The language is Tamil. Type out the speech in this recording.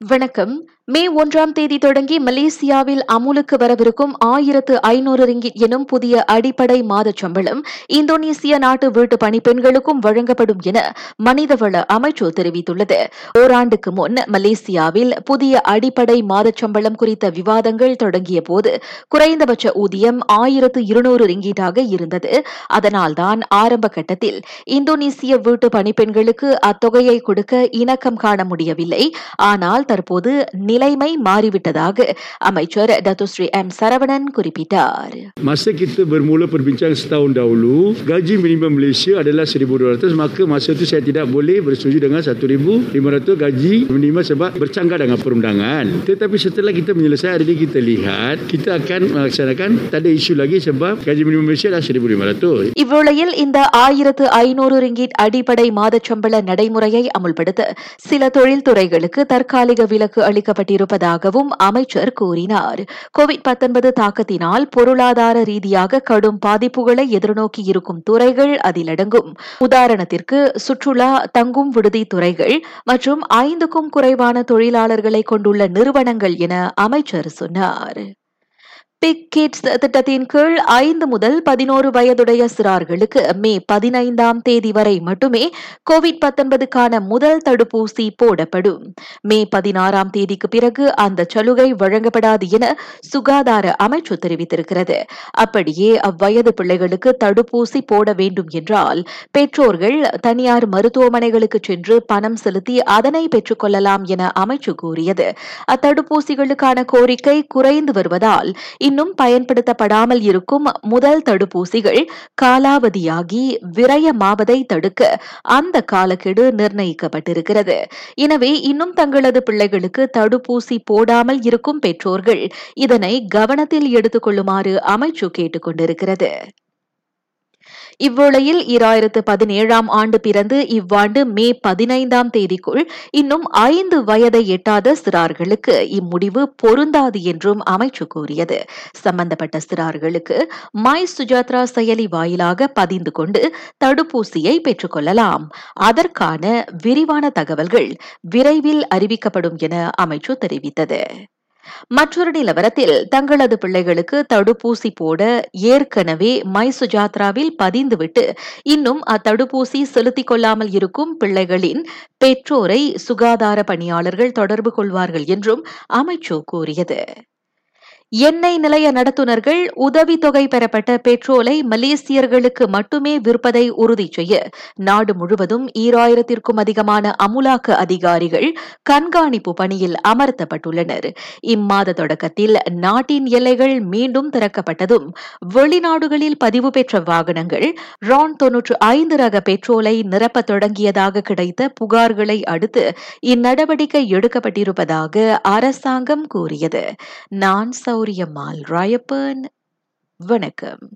வணக்கம். மே ஒன்றாம் தேதி தொடங்கி மலேசியாவில் அமுலுக்கு வரவிருக்கும் ஆயிரத்து ஐநூறு ரிங்கிட் எனும் புதிய அடிப்படை மாதச் சம்பளம் இந்தோனேசிய நாட்டு வீட்டு பணிப்பெண்களுக்கும் வழங்கப்படும் என மனிதவள அமைச்சு தெரிவித்துள்ளது. ஓராண்டுக்கு முன் மலேசியாவில் புதிய அடிப்படை மாதச் சம்பளம் குறித்த விவாதங்கள் தொடங்கிய போது குறைந்தபட்ச ஊதியம் ஆயிரத்து இருநூறு ரிங்கீட்டாக இருந்தது. அதனால்தான் ஆரம்ப கட்டத்தில் இந்தோனேசிய வீட்டு பணிப்பெண்களுக்கு அத்தொகையை கொடுக்க இணக்கம் காண முடியவில்லை. ஆனால் தற்போது நிலைமை மாறிவிட்டதாக அமைச்சர் டத்துஸ்ரீ எம் சரவணன் குறிப்பிட்டார் Masa kita bermula perbincang setahun dahulu, gaji minimum Malaysia adalah 1,200, maka masa itu saya tidak boleh bersetuju dengan 1,500 gaji minimum sebab bercanggah dengan perundangan. Tetapi setelah kita menyelesaikan hari ini kita lihat, kita akan melaksanakan tak ada isu lagi sebab gaji minimum Malaysia adalah 1,500. இவ்வேளையில் இந்த ஆயிரத்து ஐநூறு ரிங்கிட் அடிப்படை மாதச் சம்பள நடைமுறையை அமுல்படுத்த சில தொழில்துறைகளுக்கு தற்காலிக விலக்கு அளிக்கப்பட்டிருப்பதாகவும் அமைச்சர் கூறினார். கோவிட் தாக்கத்தினால் பொருளாதார ரீதியாக கடும் பாதிப்புகளை எதிர்நோக்கி இருக்கும் துறைகள் அதில் அடங்கும் உதாரணத்திற்கு சுற்றுலா தங்கும் விடுதி துறைகள் மற்றும் ஐந்துக்கும் குறைவான தொழிலாளர்களை கொண்டுள்ள நிறுவனங்கள் என அமைச்சர் சொன்னார். பிக் கிட்ஸ் திட்டத்தின் கீழ் ஐந்து முதல் பதினோரு வயதுடைய சிறார்களுக்கு மே பதினைந்தாம் தேதி வரை மட்டுமே கோவிட் பத்தொன்பதுக்கான முதல் தடுப்பூசி போடப்படும். மே பதினாறாம் தேதிக்கு பிறகு அந்த சலுகை வழங்கப்படாது என சுகாதார அமைச்சு தெரிவித்திருக்கிறது. அப்படியே அவ்வயது பிள்ளைகளுக்கு தடுப்பூசி போட வேண்டும் என்றால் பெற்றோர்கள் தனியார் மருத்துவமனைகளுக்கு சென்று பணம் செலுத்தி அதனை பெற்றுக்கொள்ளலாம் என அமைச்சு கூறியது. அத்தடுப்பூசிகளுக்கான கோரிக்கை குறைந்து வருவதால் இன்னும் பயன்படுத்தப்படாமல் இருக்கும் முதல் தடுப்பூசிகள் காலாவதியாகி விரயமாவதை தடுக்க அந்த காலக்கெடு நிர்ணயிக்கப்பட்டிருக்கிறது. எனவே இன்னும் தங்களது பிள்ளைகளுக்கு தடுப்பூசி போடாமல் இருக்கும் பெற்றோர்கள் இதனை கவனத்தில் எடுத்துக் கொள்ளுமாறு அமைச்சு கேட்டுக்கொண்டிருக்கிறது. இவ்வேளையில் இராயிரத்து பதினேழாம் ஆண்டு பிறந்து இவ்வாண்டு மே பதினைந்தாம் தேதிக்குள் இன்னும் ஐந்து வயதை எட்டாத சிறார்களுக்கு இம்முடிவு பொருந்தாது என்றும் அமைச்சு கூறியது. சம்பந்தப்பட்ட சிறார்களுக்கு மை சுஜாத்ரா செயலி வாயிலாக பதிந்து கொண்டு தடுப்பூசியை பெற்றுக்கொள்ளலாம் அதற்கான விரிவான தகவல்கள் விரைவில் அறிவிக்கப்படும் என அமைச்சு தெரிவித்தது. மற்றொரு நிலவரத்தில் தங்களது பிள்ளைகளுக்கு தடுப்பூசி போட ஏற்கனவே மை சுஜாத்ராவில் பதிந்துவிட்டு இன்னும் அத்தடுப்பூசி செலுத்திக் கொள்ளாமல் இருக்கும் பிள்ளைகளின் பெற்றோரை சுகாதார பணியாளர்கள் தொடர்பு கொள்வார்கள் என்றும் அமைச்சு கூறியது. எண்ணெய் நிலைய நடத்துனர்கள் உதவித்தொகை பெறப்பட்ட பெட்ரோலை மலேசியர்களுக்கு மட்டுமே விற்பதை உறுதி செய்ய நாடு முழுவதும் ஈராயிரத்திற்கும் அதிகமான அமுலாக்க அதிகாரிகள் கண்காணிப்பு பணியில் அமர்த்தப்பட்டுள்ளனர். இம்மாத தொடக்கத்தில் நாட்டின் எல்லைகள் மீண்டும் திறக்கப்பட்டதும் வெளிநாடுகளில் பதிவு பெற்ற வாகனங்கள் ரான் தொன்னூற்று ஐந்து ரக பெட்ரோலை நிரப்ப தொடங்கியதாக கிடைத்த புகார்களை அடுத்து இந்நடவடிக்கை எடுக்கப்பட்டிருப்பதாக அரசாங்கம் கூறியது. நான் சௌரியம்மாள் ராயப்பன் வணக்கம்.